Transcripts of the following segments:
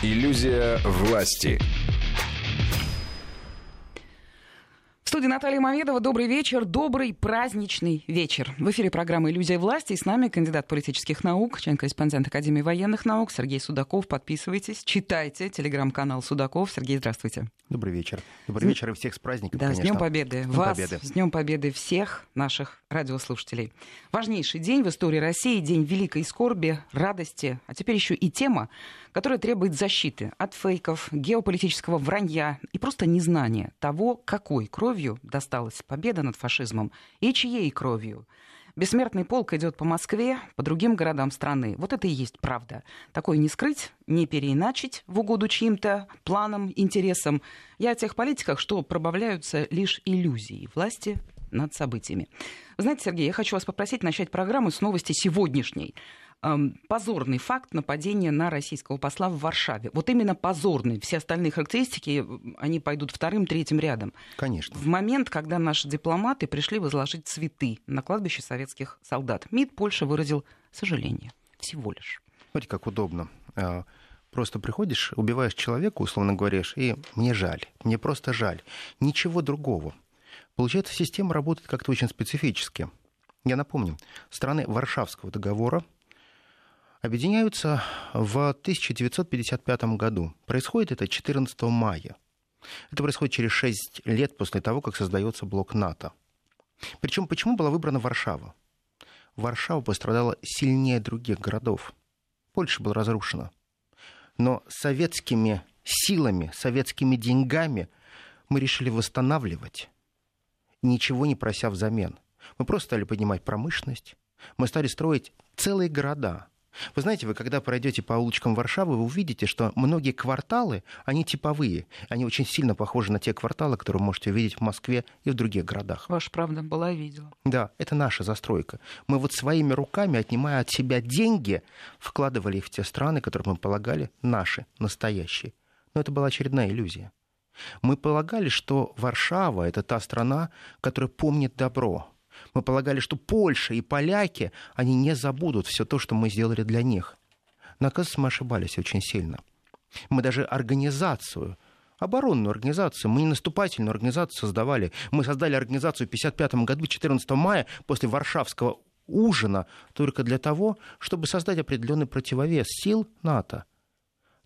Иллюзия власти. Студии Наталья Мамедова. Добрый вечер, добрый праздничный вечер. В эфире программа «Иллюзия власти» и с нами кандидат политических наук, член-корреспондент Академии военных наук Сергей Судаков. Подписывайтесь, читайте телеграм-канал Судаков. Сергей, здравствуйте. Добрый вечер. Добрый вечер и всех с праздником, Да, конечно. с Днем Победы. С Днем Вас, Победы. с Днем Победы всех наших радиослушателей. Важнейший день в истории России, день великой скорби, радости, а теперь еще и тема, которая требует защиты от фейков, геополитического вранья и просто незнания того, какой кровью досталась победа над фашизмом и чьей кровью. Бессмертный полк идет по Москве, по другим городам страны. Вот это и есть правда. Такое не скрыть, не переиначить в угоду чьим-то планам, интересам. Я о тех политиках, что пробавляются лишь иллюзией власти над событиями. Знаете, Сергей, я хочу вас попросить начать программу с новости сегодняшней. Позорный факт нападения на российского посла в Варшаве. Вот именно позорный. Все остальные характеристики, э, они пойдут вторым, третьим рядом. Конечно. В момент, когда наши дипломаты пришли возложить цветы на кладбище советских солдат, МИД Польши выразил сожаление. Всего лишь. Смотрите, как удобно. А, Просто приходишь, убиваешь человека, условно говоришь, и мне жаль, мне просто жаль. Ничего другого. Получается, система работает как-то очень специфически. Я напомню, страны Варшавского договора объединяются в 1955 году. Происходит это 14 мая. Это происходит через 6 лет после того, как создается блок НАТО. Причем почему была выбрана Варшава? Варшава пострадала сильнее других городов. Польша была разрушена. Но советскими силами, советскими деньгами мы решили восстанавливать, ничего не прося взамен. Мы просто стали поднимать промышленность, мы стали строить целые города. Вы знаете, вы когда пройдете по улочкам Варшавы, вы увидите, что многие кварталы, они типовые. Они очень сильно похожи на те кварталы, которые вы можете увидеть в Москве и в других городах. Ваша правда была, видела. Да, это наша застройка. Мы вот своими руками, отнимая от себя деньги, вкладывали их в те страны, которые мы полагали наши, настоящие. Но это была очередная иллюзия. Мы полагали, что Варшава — это та страна, которая помнит добро. Мы полагали, что Польша и поляки, они не забудут все то, что мы сделали для них. Но, оказывается, мы ошибались очень сильно. Мы даже организацию, оборонную организацию, мы не наступательную организацию создавали. Мы создали организацию в 1955 году, 14 мая, после Варшавского ужина, только для того, чтобы создать определенный противовес сил НАТО.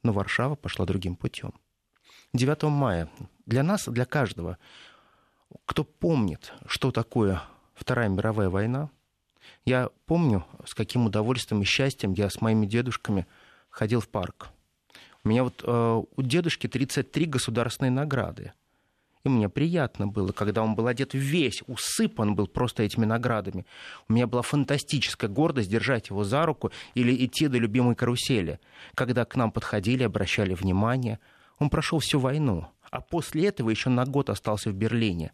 Но Варшава пошла другим путем. 9 мая для нас, для каждого, кто помнит, что такое Вторая мировая война, я помню, с каким удовольствием и счастьем я с моими дедушками ходил в парк. У меня вот э, у дедушки 33 государственные награды. И мне приятно было, когда он был одет весь, усыпан был просто этими наградами. У меня была фантастическая гордость держать его за руку или идти до любимой карусели. Когда к нам подходили, обращали внимание. Он прошел всю войну, а после этого еще на год остался в Берлине.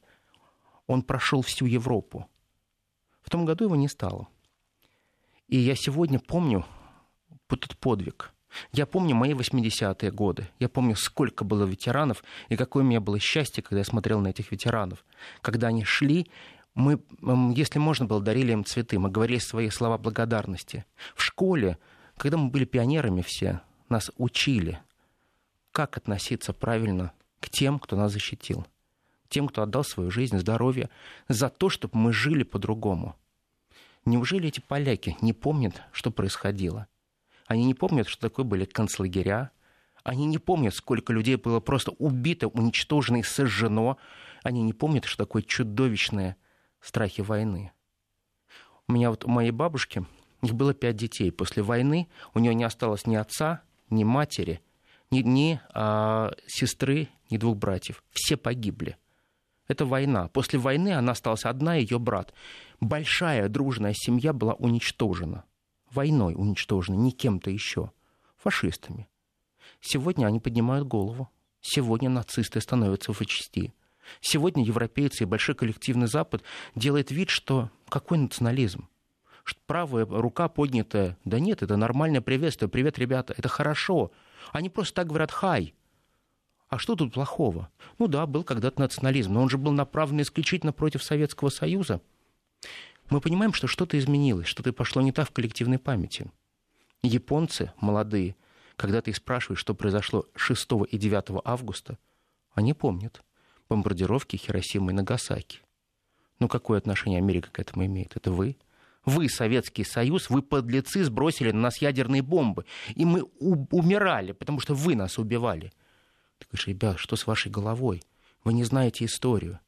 Он прошел всю Европу. В том году его не стало. И я сегодня помню этот подвиг. Я помню мои 80-е годы. Я помню, сколько было ветеранов, и какое у меня было счастье, когда я смотрел на этих ветеранов. Когда они шли, мы, если можно было, дарили им цветы. Мы говорили свои слова благодарности. В школе, когда мы были пионерами все, нас учили, как относиться правильно к тем, кто нас защитил. Тем, кто отдал свою жизнь, здоровье, за то, чтобы мы жили по-другому. Неужели эти поляки не помнят, что происходило? Они не помнят, что такое были концлагеря. Они не помнят, сколько людей было просто убито, уничтожено и сожжено. Они не помнят, что такое чудовищные страхи войны. У меня вот у моей бабушки, их было пять детей. После войны у нее не осталось ни отца, ни матери, ни, ни а, сестры, ни двух братьев. Все погибли. Это война. После войны она осталась одна, ее брат. Большая дружная семья была уничтожена. Войной уничтожена, не кем-то еще. Фашистами. Сегодня они поднимают голову. Сегодня нацисты становятся в части. Сегодня европейцы и большой коллективный Запад делает вид, что какой национализм? Что правая рука поднятая. Да нет, это нормальное приветствие. Привет, ребята, это хорошо. Они просто так говорят «хай». А что тут плохого? Ну да, был когда-то национализм, но он же был направлен исключительно против Советского Союза. Мы понимаем, что что-то изменилось, что-то пошло не так в коллективной памяти. Японцы молодые Когда ты их спрашиваешь, что произошло 6 и 9 августа, они помнят бомбардировки Хиросимы и Нагасаки. Ну, какое отношение Америка к этому имеет? Это вы? Вы, Советский Союз, вы подлецы сбросили на нас ядерные бомбы. И мы умирали, потому что вы нас убивали. Ты говоришь, ребят, что с вашей головой? Вы не знаете историю.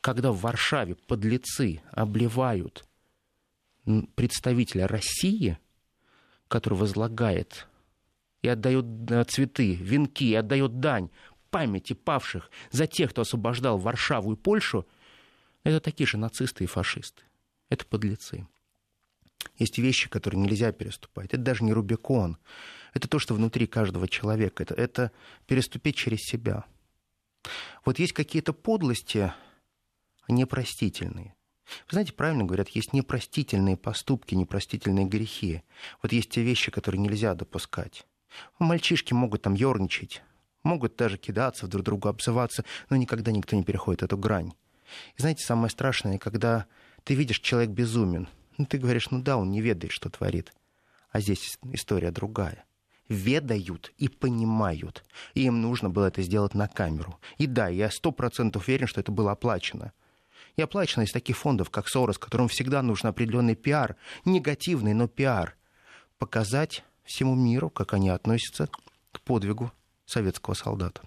Когда в Варшаве подлецы обливают представителя России, который возлагает и отдает э, цветы, венки, и отдает дань памяти павших за тех, кто освобождал Варшаву и Польшу, это такие же нацисты и фашисты. Это подлецы. Есть вещи, которые нельзя переступать. Это даже не Рубикон. Это то, что внутри каждого человека. Это, это переступить через себя. Вот есть какие-то подлости непростительные. Вы знаете, правильно говорят, есть непростительные поступки, непростительные грехи. Вот есть те вещи, которые нельзя допускать. Мальчишки могут там ерничать, могут даже кидаться, друг другу обзываться, но никогда никто не переходит эту грань. И знаете, самое страшное, когда ты видишь, человек безумен, ну, ты говоришь, ну да, он не ведает, что творит. А здесь история другая. Ведают и понимают. И им нужно было это сделать на камеру. И да, я сто процентов уверен, что это было оплачено. И оплачено из таких фондов, как Сорос, которым всегда нужен определенный пиар, негативный, но пиар. Показать всему миру, как они относятся к подвигу советского солдата.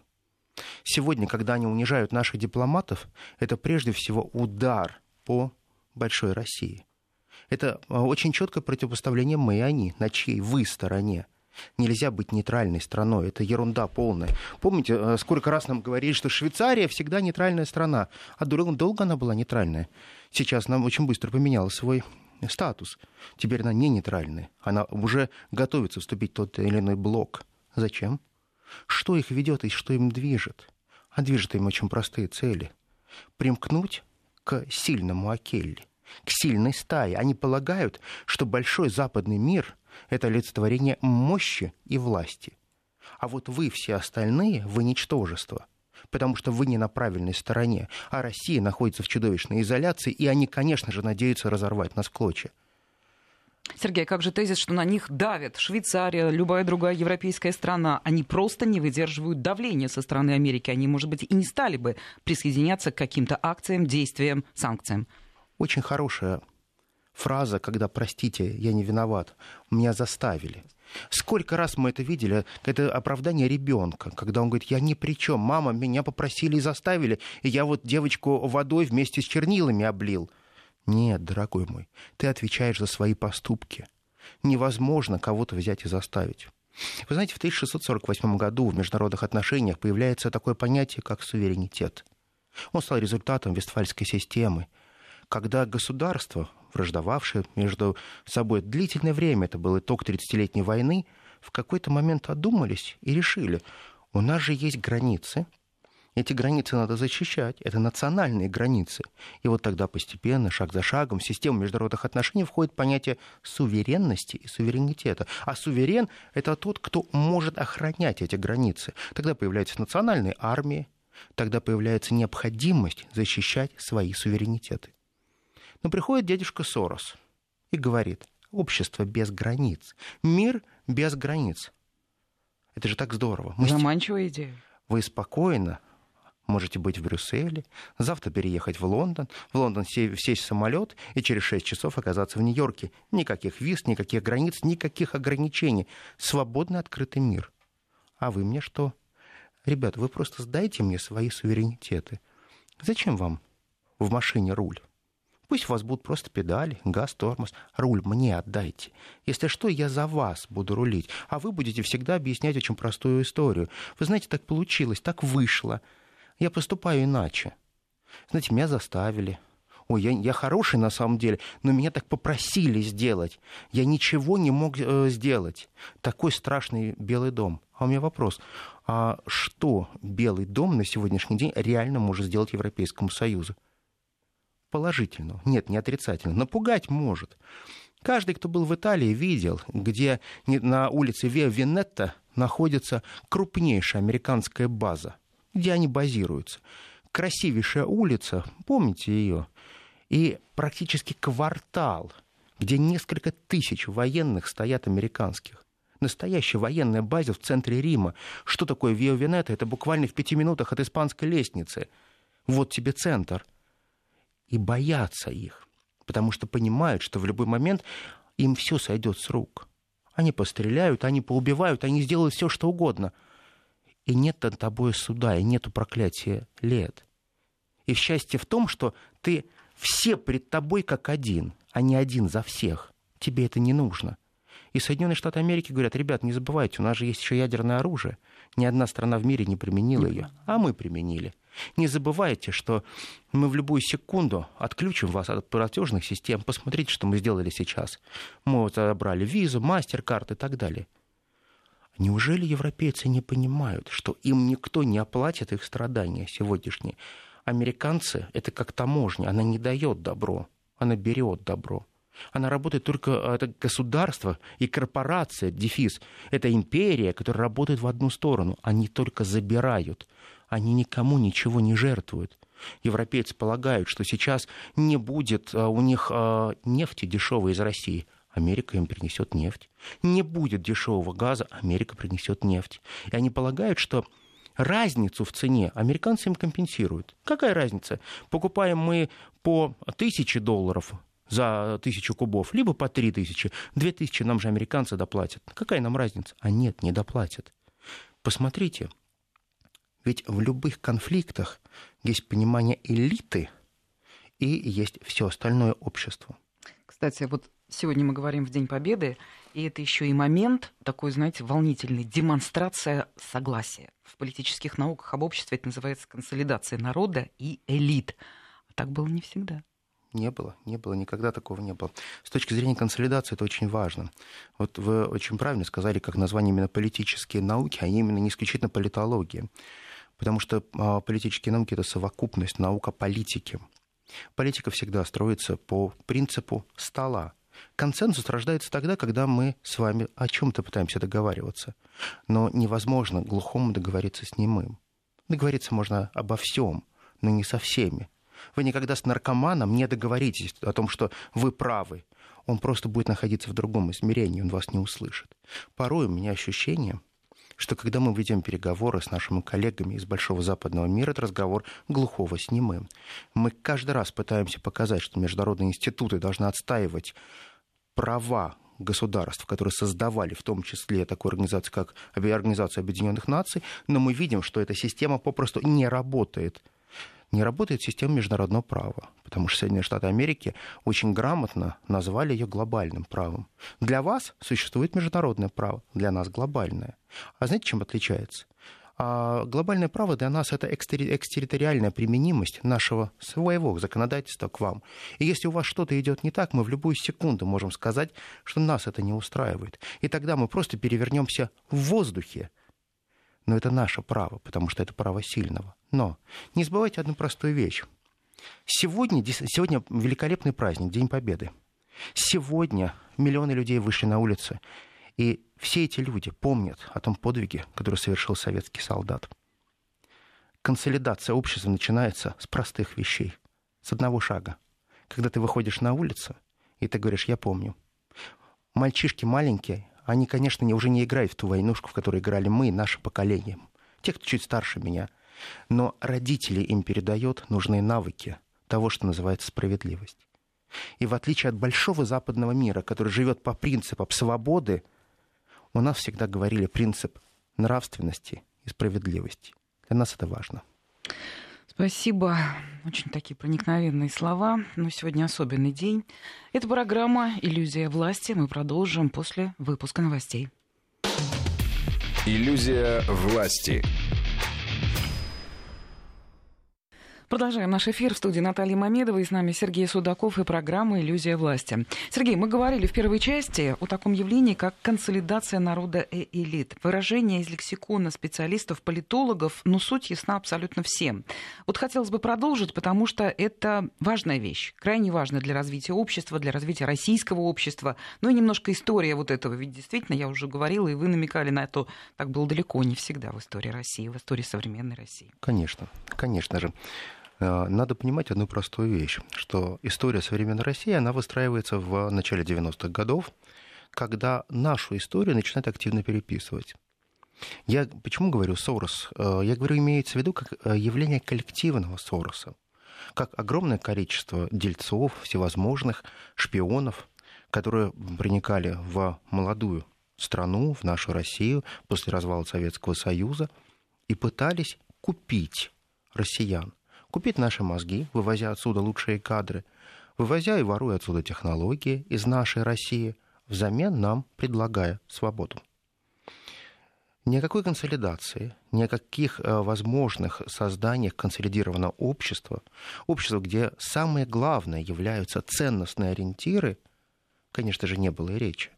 Сегодня, когда они унижают наших дипломатов, это прежде всего удар по большой России. Это а, очень четкое противопоставление мы и они, на чьей вы стороне. Нельзя быть нейтральной страной. Это ерунда полная. Помните, а, сколько раз нам говорили, что Швейцария всегда нейтральная страна. А долго она была нейтральная. Сейчас она очень быстро поменяла свой статус. Теперь она не нейтральная. Она уже готовится вступить в тот или иной блок. Зачем? Что их ведет и что им движет? А движет им очень простые цели. Примкнуть к сильному Акелли к сильной стае. Они полагают, что большой западный мир — это олицетворение мощи и власти. А вот вы все остальные, вы ничтожество потому что вы не на правильной стороне, а Россия находится в чудовищной изоляции, и они, конечно же, надеются разорвать нас в клочья. Сергей, как же тезис, что на них давят Швейцария, любая другая европейская страна? Они просто не выдерживают давления со стороны Америки. Они, может быть, и не стали бы присоединяться к каким-то акциям, действиям, санкциям. Очень хорошая фраза, когда «простите, я не виноват, меня заставили». Сколько раз мы это видели, это оправдание ребенка, когда он говорит, я ни при чем, мама, меня попросили и заставили, и я вот девочку водой вместе с чернилами облил. Нет, дорогой мой, ты отвечаешь за свои поступки. Невозможно кого-то взять и заставить. Вы знаете, в 1648 году в международных отношениях появляется такое понятие, как суверенитет. Он стал результатом Вестфальской системы, когда государства, враждовавшие между собой длительное время, это был итог 30-летней войны, в какой-то момент одумались и решили, у нас же есть границы, эти границы надо защищать, это национальные границы. И вот тогда постепенно, шаг за шагом, в систему международных отношений входит понятие суверенности и суверенитета. А суверен — это тот, кто может охранять эти границы. Тогда появляются национальные армии, тогда появляется необходимость защищать свои суверенитеты. Но приходит дядюшка Сорос и говорит, общество без границ, мир без границ. Это же так здорово. Мы Заманчивая идея. Вы спокойно можете быть в Брюсселе, завтра переехать в Лондон, в Лондон сесть в самолет и через 6 часов оказаться в Нью-Йорке. Никаких виз, никаких границ, никаких ограничений. Свободный открытый мир. А вы мне что? Ребята, вы просто сдайте мне свои суверенитеты. Зачем вам в машине руль? Пусть у вас будут просто педали, газ, тормоз. Руль мне отдайте. Если что, я за вас буду рулить. А вы будете всегда объяснять очень простую историю. Вы знаете, так получилось, так вышло. Я поступаю иначе. Знаете, меня заставили. Ой, я, я хороший на самом деле, но меня так попросили сделать. Я ничего не мог э, сделать. Такой страшный Белый дом. А у меня вопрос. А что Белый дом на сегодняшний день реально может сделать Европейскому Союзу? Положительного. Нет, не отрицательного. Напугать может. Каждый, кто был в Италии, видел, где на улице Виа находится крупнейшая американская база, где они базируются. Красивейшая улица, помните ее? И практически квартал, где несколько тысяч военных стоят американских. Настоящая военная база в центре Рима. Что такое Вио Венето? Это буквально в пяти минутах от испанской лестницы. Вот тебе центр. И боятся их, потому что понимают, что в любой момент им все сойдет с рук. Они постреляют, они поубивают, они сделают все, что угодно. И нет над тобой суда, и нету проклятия лет. И счастье в том, что ты все пред тобой как один, а не один за всех. Тебе это не нужно. И Соединенные Штаты Америки говорят, ребят, не забывайте, у нас же есть еще ядерное оружие. Ни одна страна в мире не применила ее, а мы применили. Не забывайте, что мы в любую секунду отключим вас от платежных систем. Посмотрите, что мы сделали сейчас. Мы вот забрали визу, мастер-карт и так далее. Неужели европейцы не понимают, что им никто не оплатит их страдания сегодняшние? Американцы — это как таможня, она не дает добро, она берет добро. Она работает только, это государство и корпорация, дефис. Это империя, которая работает в одну сторону. Они только забирают. Они никому ничего не жертвуют. Европейцы полагают, что сейчас не будет а, у них а, нефти дешевой из России. Америка им принесет нефть. Не будет дешевого газа, Америка принесет нефть. И они полагают, что разницу в цене американцы им компенсируют. Какая разница? Покупаем мы по тысяче долларов за тысячу кубов, либо по три тысячи. Две тысячи нам же американцы доплатят. Какая нам разница? А нет, не доплатят. Посмотрите, ведь в любых конфликтах есть понимание элиты и есть все остальное общество. Кстати, вот сегодня мы говорим в День Победы, и это еще и момент такой, знаете, волнительный, демонстрация согласия. В политических науках об обществе это называется консолидация народа и элит. А так было не всегда. Не было, не было, никогда такого не было. С точки зрения консолидации это очень важно. Вот вы очень правильно сказали, как название именно политические науки, а именно не исключительно политология. Потому что а, политические науки — это совокупность наука политики. Политика всегда строится по принципу стола. Консенсус рождается тогда, когда мы с вами о чем-то пытаемся договариваться. Но невозможно глухому договориться с немым. Договориться можно обо всем, но не со всеми. Вы никогда с наркоманом не договоритесь о том, что вы правы. Он просто будет находиться в другом измерении, он вас не услышит. Порой у меня ощущение, что когда мы ведем переговоры с нашими коллегами из Большого Западного мира, это разговор глухого с немым. Мы каждый раз пытаемся показать, что международные институты должны отстаивать права государств, которые создавали в том числе такую организацию, как Организация Объединенных Наций, но мы видим, что эта система попросту не работает не работает система международного права, потому что Соединенные Штаты Америки очень грамотно назвали ее глобальным правом. Для вас существует международное право, для нас глобальное. А знаете, чем отличается? А глобальное право для нас это экстерриториальная применимость нашего своего законодательства к вам. И если у вас что-то идет не так, мы в любую секунду можем сказать, что нас это не устраивает. И тогда мы просто перевернемся в воздухе, но это наше право, потому что это право сильного. Но не забывайте одну простую вещь. Сегодня, сегодня великолепный праздник, День Победы. Сегодня миллионы людей вышли на улицы, и все эти люди помнят о том подвиге, который совершил советский солдат. Консолидация общества начинается с простых вещей, с одного шага. Когда ты выходишь на улицу, и ты говоришь, я помню. Мальчишки маленькие, они, конечно, уже не играют в ту войнушку, в которой играли мы, наше поколение. Те, кто чуть старше меня. Но родители им передают нужные навыки того, что называется справедливость. И в отличие от большого западного мира, который живет по принципам свободы, у нас всегда говорили принцип нравственности и справедливости. Для нас это важно. Спасибо. Очень такие проникновенные слова. Но сегодня особенный день. Это программа «Иллюзия власти». Мы продолжим после выпуска новостей. «Иллюзия власти». Продолжаем наш эфир в студии Натальи Мамедовой. И с нами Сергей Судаков и программа «Иллюзия власти». Сергей, мы говорили в первой части о таком явлении, как консолидация народа и элит. Выражение из лексикона специалистов, политологов, но суть ясна абсолютно всем. Вот хотелось бы продолжить, потому что это важная вещь, крайне важная для развития общества, для развития российского общества. Ну и немножко история вот этого. Ведь действительно, я уже говорила, и вы намекали на это, так было далеко не всегда в истории России, в истории современной России. Конечно, конечно же. Э, надо понимать одну простую вещь, что история современной России, она выстраивается в начале 90-х годов, когда нашу историю начинают активно переписывать. Я почему говорю Сорос? Э, я говорю, имеется в виду как э, явление коллективного Сороса, как огромное количество дельцов, всевозможных шпионов, которые проникали в молодую страну, в нашу Россию после развала Советского Союза и пытались купить россиян, купить наши мозги, вывозя отсюда лучшие кадры, вывозя и воруя отсюда технологии из нашей России, взамен нам предлагая свободу. Ни о какой консолидации, ни о каких э, возможных созданиях консолидированного общества, общества, где самое главное являются ценностные ориентиры, конечно же, не было и речи.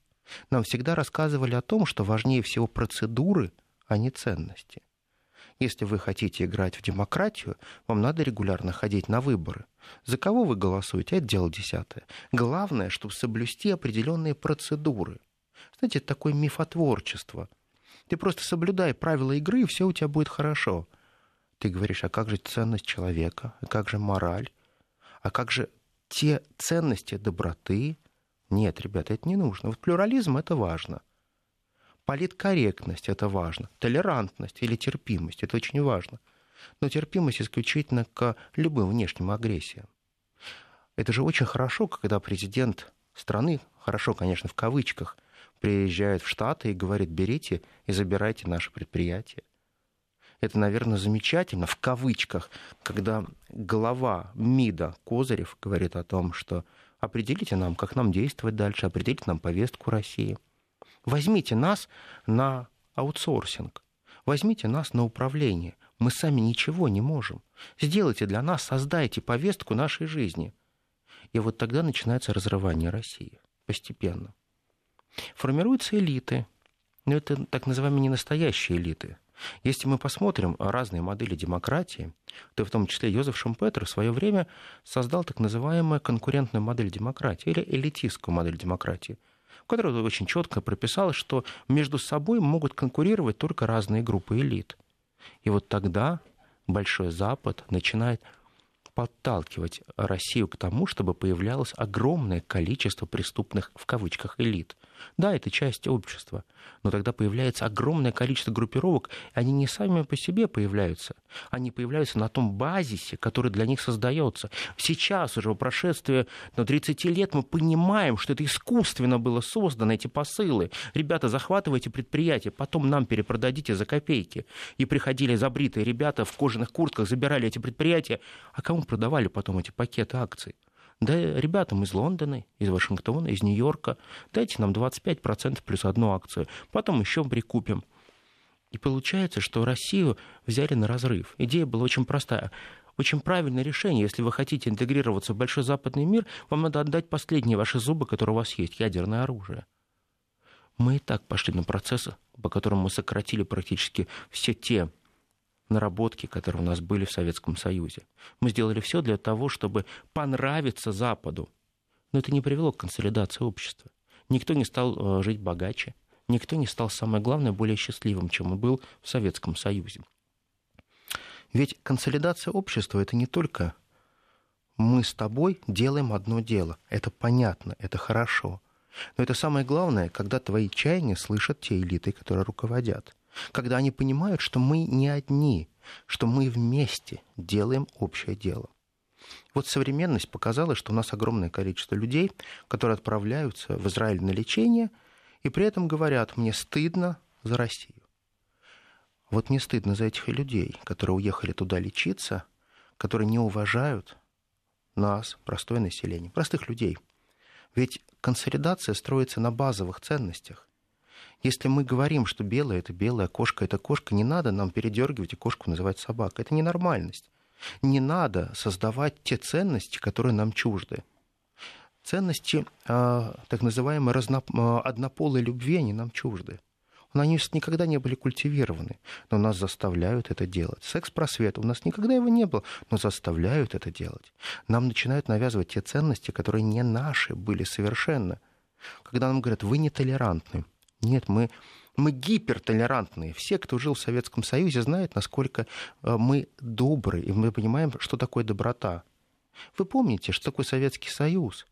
Нам всегда рассказывали о том, что важнее всего процедуры, а не ценности. Если вы хотите играть в демократию, вам надо регулярно ходить на выборы. За кого вы голосуете, это дело десятое. Главное, чтобы соблюсти определенные процедуры. Знаете, это такое мифотворчество – ты просто соблюдай правила игры, и все у тебя будет хорошо. Ты говоришь, а как же ценность человека? А как же мораль? А как же те ценности доброты? Нет, ребята, это не нужно. Вот плюрализм — это важно. Политкорректность — это важно. Толерантность или терпимость — это очень важно. Но терпимость исключительно к любым внешним агрессиям. Это же очень хорошо, когда президент страны, хорошо, конечно, в кавычках, приезжает в Штаты и говорит, берите и забирайте наше предприятие. Это, наверное, замечательно, в кавычках, когда глава МИДа Козырев говорит о том, что определите нам, как нам действовать дальше, определите нам повестку России. Возьмите нас на аутсорсинг, возьмите нас на управление. Мы сами ничего не можем. Сделайте для нас, создайте повестку нашей жизни. И вот тогда начинается разрывание России постепенно. Формируются элиты, но это так называемые не настоящие элиты. Если мы посмотрим разные модели демократии, то в том числе Йозеф Шумпетер в свое время создал так называемую конкурентную модель демократии или элитистскую модель демократии, в которой очень четко прописалось, что между собой могут конкурировать только разные группы элит. И вот тогда Большой Запад начинает подталкивать Россию к тому, чтобы появлялось огромное количество преступных в кавычках элит – да, это часть общества, но тогда появляется огромное количество группировок, и они не сами по себе появляются, они появляются на том базисе, который для них создается. Сейчас уже, в прошествии ну, 30 лет, мы понимаем, что это искусственно было создано, эти посылы. Ребята, захватывайте предприятие, потом нам перепродадите за копейки. И приходили забритые ребята в кожаных куртках, забирали эти предприятия, а кому продавали потом эти пакеты акций? Да ребятам из Лондона, из Вашингтона, из Нью-Йорка, дайте нам 25% плюс одну акцию, потом еще прикупим. И получается, что Россию взяли на разрыв. Идея была очень простая. Очень правильное решение. Если вы хотите интегрироваться в большой западный мир, вам надо отдать последние ваши зубы, которые у вас есть, ядерное оружие. Мы и так пошли на процессы, по которым мы сократили практически все те наработки, которые у нас были в Советском Союзе. Мы сделали все для того, чтобы понравиться Западу. Но это не привело к консолидации общества. Никто не стал э, жить богаче, никто не стал, самое главное, более счастливым, чем он был в Советском Союзе. Ведь консолидация общества это не только мы с тобой делаем одно дело. Это понятно, это хорошо. Но это самое главное, когда твои чаяния слышат те элиты, которые руководят когда они понимают, что мы не одни, что мы вместе делаем общее дело. Вот современность показала, что у нас огромное количество людей, которые отправляются в Израиль на лечение, и при этом говорят, мне стыдно за Россию. Вот не стыдно за этих людей, которые уехали туда лечиться, которые не уважают нас, простое население, простых людей. Ведь консолидация строится на базовых ценностях. Если мы говорим, что белая это белая, кошка это кошка, не надо нам передергивать и кошку называть собакой. Это ненормальность. Не надо создавать те ценности, которые нам чужды. Ценности э, так называемой разно, э, однополой любви, они нам чужды. Они никогда не были культивированы, но нас заставляют это делать. Секс-просвет, у нас никогда его не было, но заставляют это делать. Нам начинают навязывать те ценности, которые не наши были совершенно. Когда нам говорят, вы нетолерантны, нет, мы, мы гипертолерантные. Все, кто жил в Советском Союзе, знают, насколько э, мы добрые, и мы понимаем, что такое доброта. Вы помните, что такое Советский Союз?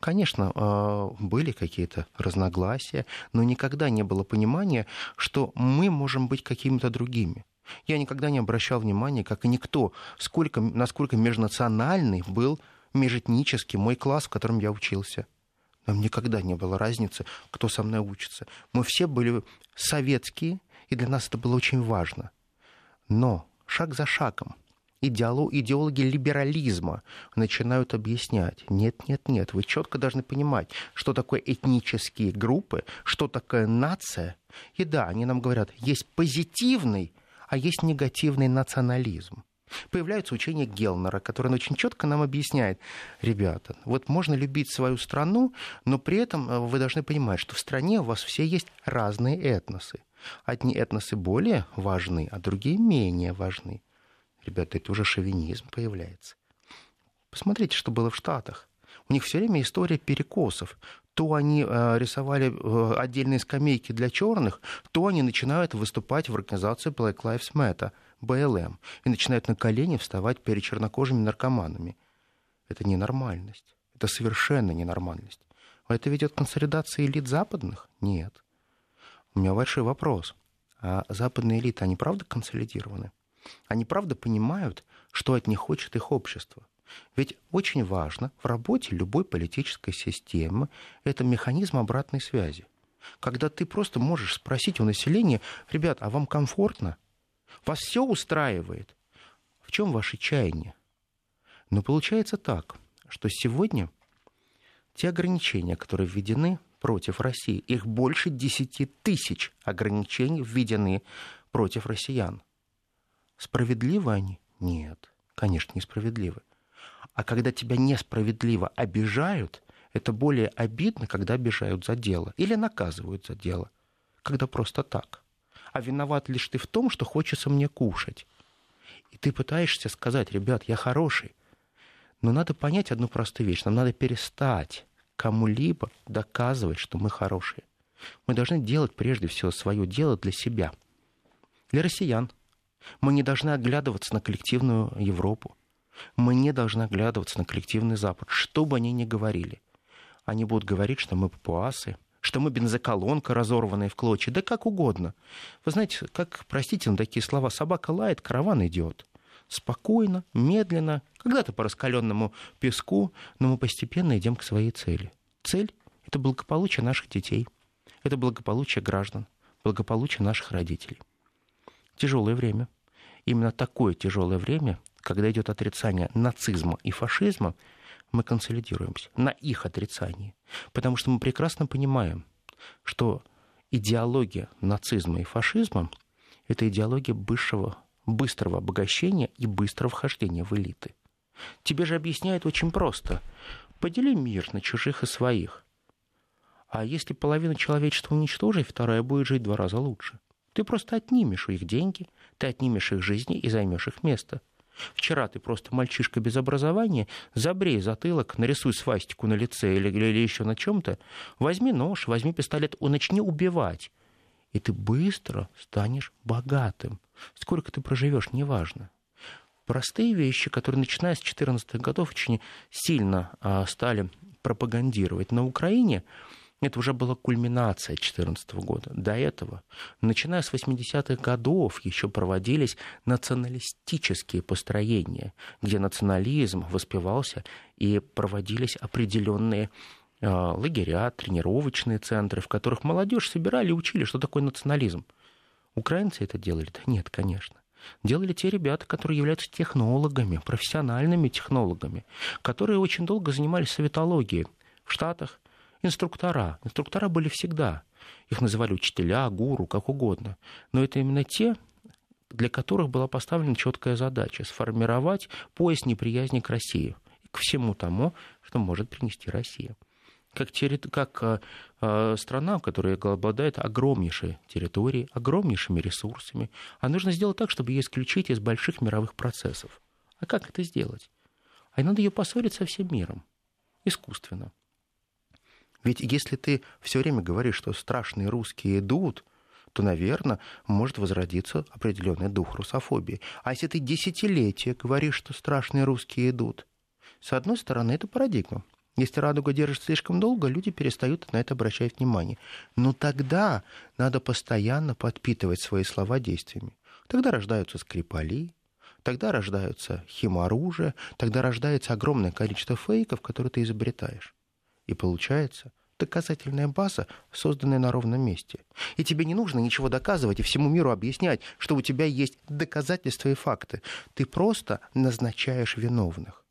Конечно, э, были какие-то разногласия, но никогда не было понимания, что мы можем быть какими-то другими. Я никогда не обращал внимания, как и никто, сколько, насколько межнациональный был межэтнический мой класс, в котором я учился. Нам никогда не было разницы, кто со мной учится. Мы все были советские, и для нас это было очень важно. Но шаг за шагом идеологи либерализма начинают объяснять, нет, нет, нет, вы четко должны понимать, что такое этнические группы, что такое нация. И да, они нам говорят, есть позитивный, а есть негативный национализм. Появляется учение Гелнера, которое очень четко нам объясняет, ребята, вот можно любить свою страну, но при этом э, вы должны понимать, что в стране у вас все есть разные этносы. Одни этносы более важны, а другие менее важны. Ребята, это уже шовинизм появляется. Посмотрите, что было в Штатах. У них все время история перекосов. То они э, рисовали э, отдельные скамейки для черных, то они начинают выступать в организацию Black Lives Matter, БЛМ, и начинают на колени вставать перед чернокожими наркоманами. Это ненормальность. Это совершенно ненормальность. А это ведет к консолидации элит западных? Нет. У меня большой вопрос. А западные элиты, они правда консолидированы? Они правда понимают, что от них хочет их общество? Ведь очень важно в работе любой политической системы это механизм обратной связи. Когда ты просто можешь спросить у населения, ребят, а вам комфортно? Вас все устраивает? В чем ваше чаяние? Но получается так, что сегодня те ограничения, которые введены против России, их больше 10 тысяч ограничений введены против россиян. Справедливы они? Нет, конечно, несправедливы. А когда тебя несправедливо обижают, это более обидно, когда обижают за дело или наказывают за дело, когда просто так. А виноват лишь ты в том, что хочется мне кушать. И ты пытаешься сказать, ребят, я хороший. Но надо понять одну простую вещь. Нам надо перестать кому-либо доказывать, что мы хорошие. Мы должны делать прежде всего свое дело для себя. Для россиян. Мы не должны оглядываться на коллективную Европу. Мы не должны оглядываться на коллективный Запад, что бы они ни говорили. Они будут говорить, что мы папуасы, что мы бензоколонка, разорванная в клочья, да как угодно. Вы знаете, как, простите, на такие слова, собака лает, караван идет. Спокойно, медленно, когда-то по раскаленному песку, но мы постепенно идем к своей цели. Цель — это благополучие наших детей, это благополучие граждан, благополучие наших родителей. Тяжелое время. Именно такое тяжелое время когда идет отрицание нацизма и фашизма, мы консолидируемся на их отрицании. Потому что мы прекрасно понимаем, что идеология нацизма и фашизма – это идеология быстрого, быстрого обогащения и быстрого вхождения в элиты. Тебе же объясняют очень просто. Подели мир на чужих и своих. А если половина человечества уничтожить, вторая будет жить в два раза лучше. Ты просто отнимешь у их деньги, ты отнимешь их жизни и займешь их место – Вчера ты просто мальчишка без образования, забрей затылок, нарисуй свастику на лице или, или еще на чем-то, возьми нож, возьми пистолет, и начни убивать. И ты быстро станешь богатым. Сколько ты проживешь, неважно. Простые вещи, которые, начиная с 14 годов, очень сильно а, стали пропагандировать на Украине, это уже была кульминация 2014 года. До этого, начиная с 80-х годов, еще проводились националистические построения, где национализм воспевался и проводились определенные э, лагеря, тренировочные центры, в которых молодежь собирали и учили, что такое национализм. Украинцы это делали? Да нет, конечно. Делали те ребята, которые являются технологами, профессиональными технологами, которые очень долго занимались советологией в Штатах, инструктора. Инструктора были всегда. Их называли учителя, гуру, как угодно. Но это именно те, для которых была поставлена четкая задача сформировать пояс неприязни к России и к всему тому, что может принести Россия. Как, терри... как э, э, страна, которая обладает огромнейшей территорией, огромнейшими ресурсами, а нужно сделать так, чтобы ее исключить из больших мировых процессов. А как это сделать? А надо ее поссорить со всем миром. Искусственно. Ведь если ты все время говоришь, что страшные русские идут, то, наверное, может возродиться определенный дух русофобии. А если ты десятилетия говоришь, что страшные русские идут, с одной стороны, это парадигма. Если радуга держится слишком долго, люди перестают на это обращать внимание. Но тогда надо постоянно подпитывать свои слова действиями. Тогда рождаются скрипали, тогда рождаются химоружие, тогда рождается огромное количество фейков, которые ты изобретаешь. И получается доказательная база, созданная на ровном месте. И тебе не нужно ничего доказывать и всему миру объяснять, что у тебя есть доказательства и факты. Ты просто назначаешь виновных.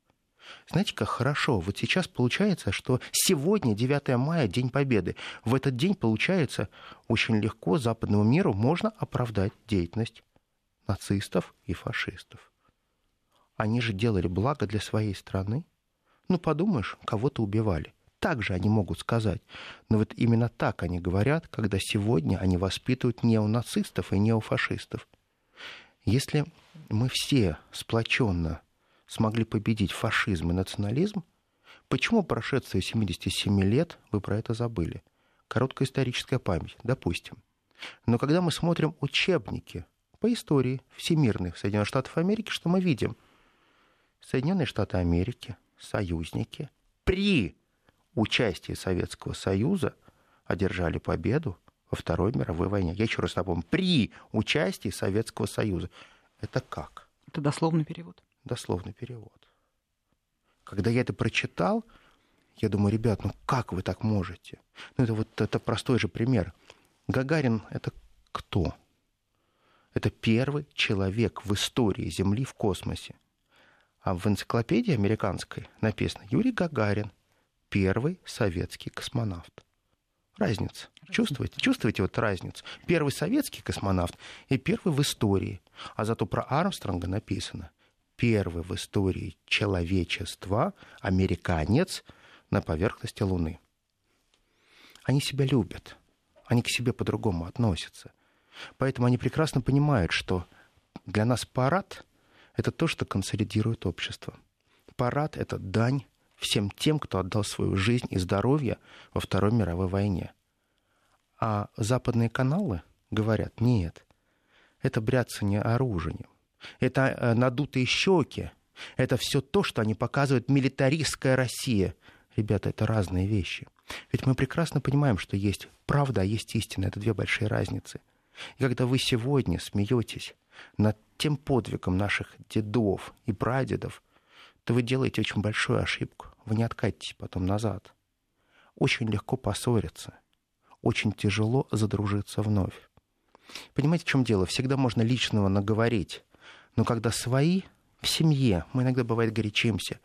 Знаете, как хорошо. Вот сейчас получается, что сегодня, 9 мая, День Победы. В этот день, получается, очень легко западному миру можно оправдать деятельность нацистов и фашистов. Они же делали благо для своей страны. Ну, подумаешь, кого-то убивали. Так же они могут сказать. Но вот именно так они говорят, когда сегодня они воспитывают неонацистов и неофашистов. Если мы все сплоченно смогли победить фашизм и национализм, почему прошедшие 77 лет вы про это забыли? Короткая историческая память, допустим. Но когда мы смотрим учебники по истории всемирных Соединенных Штатов Америки, что мы видим? Соединенные Штаты Америки, союзники, при участии Советского Союза одержали победу во Второй мировой войне. Я еще раз напомню, при участии Советского Союза. Это как? Это дословный перевод дословный перевод. Когда я это прочитал, я думаю, ребят, ну как вы так можете? Ну это вот это простой же пример. Гагарин это кто? Это первый человек в истории Земли в космосе. А в энциклопедии американской написано Юрий Гагарин, первый советский космонавт. Разница. Чувствуете? Чувствуете вот разницу? Первый советский космонавт и первый в истории. А зато про Армстронга написано – первый в истории человечества американец на поверхности Луны. Они себя любят, они к себе по-другому относятся. Поэтому они прекрасно понимают, что для нас парад — это то, что консолидирует общество. Парад — это дань всем тем, кто отдал свою жизнь и здоровье во Второй мировой войне. А западные каналы говорят, нет, это бряцание оружием это э, надутые щеки, это все то, что они показывают милитаристская Россия. Ребята, это разные вещи. Ведь мы прекрасно понимаем, что есть правда, а есть истина. Это две большие разницы. И когда вы сегодня смеетесь над тем подвигом наших дедов и прадедов, то вы делаете очень большую ошибку. Вы не откатитесь потом назад. Очень легко поссориться. Очень тяжело задружиться вновь. Понимаете, в чем дело? Всегда можно личного наговорить. Но когда свои в семье, мы иногда бывает горячимся,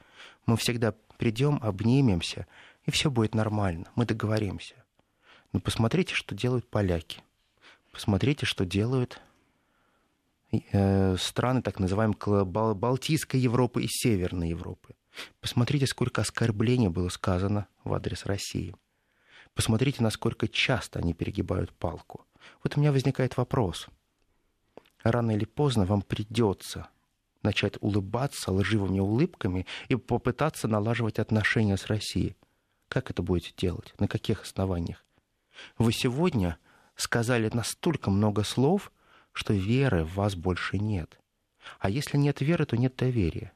мы всегда придем, обнимемся, и все будет нормально, мы договоримся. Но посмотрите, что делают поляки. Посмотрите, что делают страны так называемой Балтийской Европы и Северной Европы. Посмотрите, сколько оскорблений было сказано в адрес России. Посмотрите, насколько часто они перегибают палку. Вот у меня возникает вопрос рано или поздно вам придется начать улыбаться лживыми улыбками и попытаться налаживать отношения с Россией. Как это будете делать? На каких основаниях? Вы сегодня сказали настолько много слов, что веры в вас больше нет. А если нет веры, то нет доверия.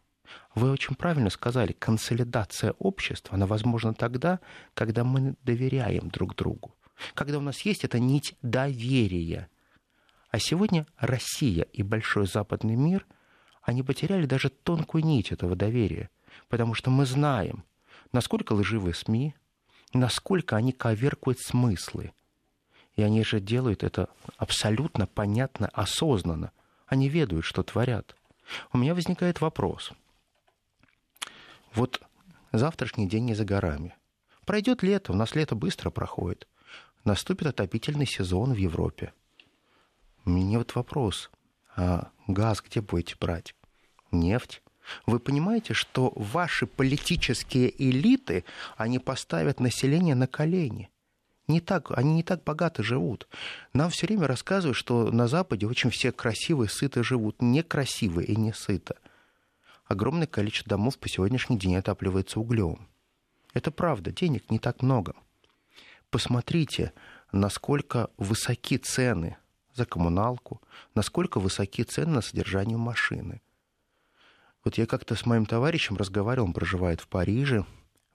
Вы очень правильно сказали, консолидация общества, она возможна тогда, когда мы доверяем друг другу. Когда у нас есть эта нить доверия – а сегодня Россия и большой западный мир, они потеряли даже тонкую нить этого доверия, потому что мы знаем, насколько лживы СМИ, насколько они коверкуют смыслы. И они же делают это абсолютно понятно, осознанно. Они ведают, что творят. У меня возникает вопрос. Вот завтрашний день не за горами. Пройдет лето, у нас лето быстро проходит. Наступит отопительный сезон в Европе. Меня вот вопрос. А газ где будете брать? Нефть? Вы понимаете, что ваши политические элиты, они поставят население на колени? Не так, они не так богато живут. Нам все время рассказывают, что на Западе очень все красивые, сыто живут. Некрасивые и не сыто. Огромное количество домов по сегодняшний день отапливается углем. Это правда, денег не так много. Посмотрите, насколько высоки цены за коммуналку, насколько высоки цены на содержание машины. Вот я как-то с моим товарищем разговаривал, он проживает в Париже,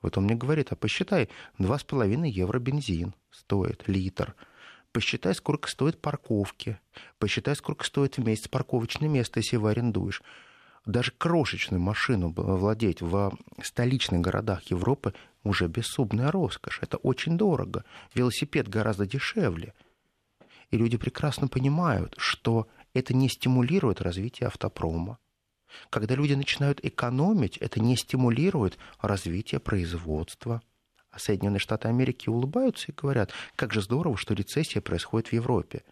Вот он мне говорит, а посчитай, 2,5 евро бензин стоит литр. Посчитай, сколько стоит парковки. Посчитай, сколько стоит в месяц парковочное место, если его арендуешь. Даже крошечную машину владеть в столичных городах Европы уже бессубная роскошь. Это очень дорого. Велосипед гораздо дешевле. И люди прекрасно понимают, что это не стимулирует развитие автопрома. Когда люди начинают экономить, это не стимулирует развитие производства. А Соединенные Штаты Америки улыбаются и говорят, как же здорово, что рецессия происходит в Европе.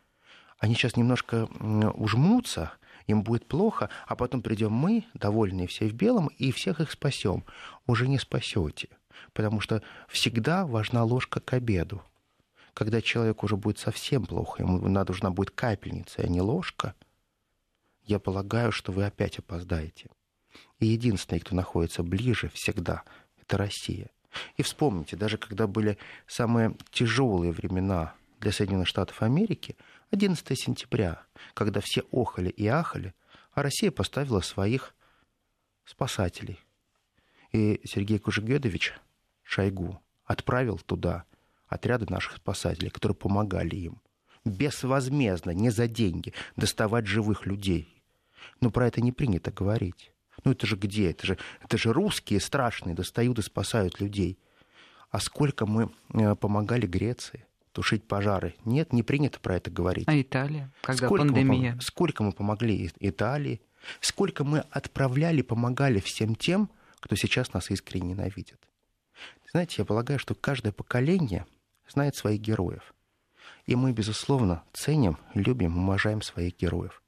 Они сейчас немножко ужмутся, им будет плохо, а потом придем мы, довольные все в белом, и всех их спасем. Уже не спасете, потому что всегда важна ложка к обеду. Когда человеку уже будет совсем плохо, ему нужна будет капельница, а не ложка, я полагаю, что вы опять опоздаете. И единственный, кто находится ближе всегда, это Россия. И вспомните, даже когда были самые тяжелые времена для Соединенных Штатов Америки, 11 сентября, когда все охали и ахали, а Россия поставила своих спасателей. И Сергей Кужегедович Шойгу отправил туда отряды наших спасателей, которые помогали им безвозмездно, не за деньги, доставать живых людей. Но про это не принято говорить. Ну это же где? Это же, это же русские страшные достают и спасают людей. А сколько мы э, помогали Греции тушить пожары? Нет, не принято про это говорить. А Италия? Когда сколько пандемия? Мы, сколько мы помогли Италии? Сколько мы отправляли, помогали всем тем, кто сейчас нас искренне ненавидит? Знаете, я полагаю, что каждое поколение знает своих героев. И мы, безусловно, ценим, любим, уважаем своих героев.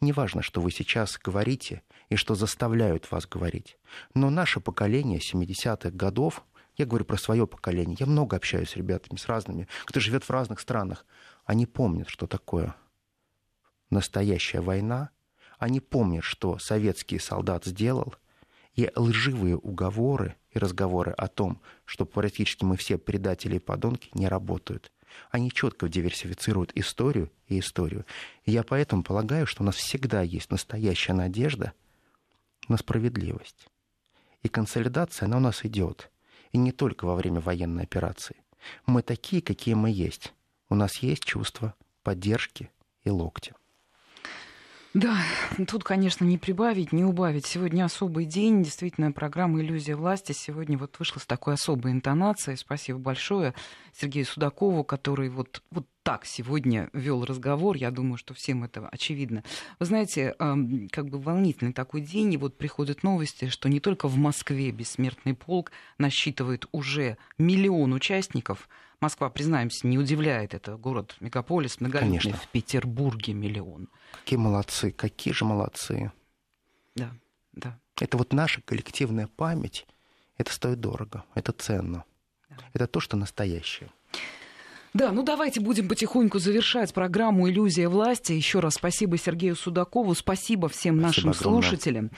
Неважно, что вы сейчас говорите и что заставляют вас говорить. Но наше поколение 70-х годов, я говорю про свое поколение, я много общаюсь с ребятами, с разными, кто живет в разных странах, они помнят, что такое настоящая война, они помнят, что советский солдат сделал, и лживые уговоры и разговоры о том, что практически мы все предатели и подонки, не работают. Они четко диверсифицируют историю и историю. И я поэтому полагаю, что у нас всегда есть настоящая надежда на справедливость. И консолидация, она у нас идет. И не только во время военной операции. Мы такие, какие мы есть. У нас есть чувство поддержки и локтя. Да, тут, конечно, не прибавить, не убавить. Сегодня особый день, действительно, программа «Иллюзия власти» сегодня вот вышла с такой особой интонацией. Спасибо большое Сергею Судакову, который вот, вот так сегодня вел разговор. Я думаю, что всем это очевидно. Вы знаете, как бы волнительный такой день, и вот приходят новости, что не только в Москве бессмертный полк насчитывает уже миллион участников – Москва, признаемся, не удивляет. Это город-мегаполис, многолюдный. Конечно. В Петербурге миллион. Какие молодцы, какие же молодцы. Да, да. Это вот наша коллективная память. Это стоит дорого, это ценно. Да. Это то, что настоящее. Да, ну давайте будем потихоньку завершать программу «Иллюзия власти». Еще раз спасибо Сергею Судакову, спасибо всем спасибо нашим огромное. слушателям.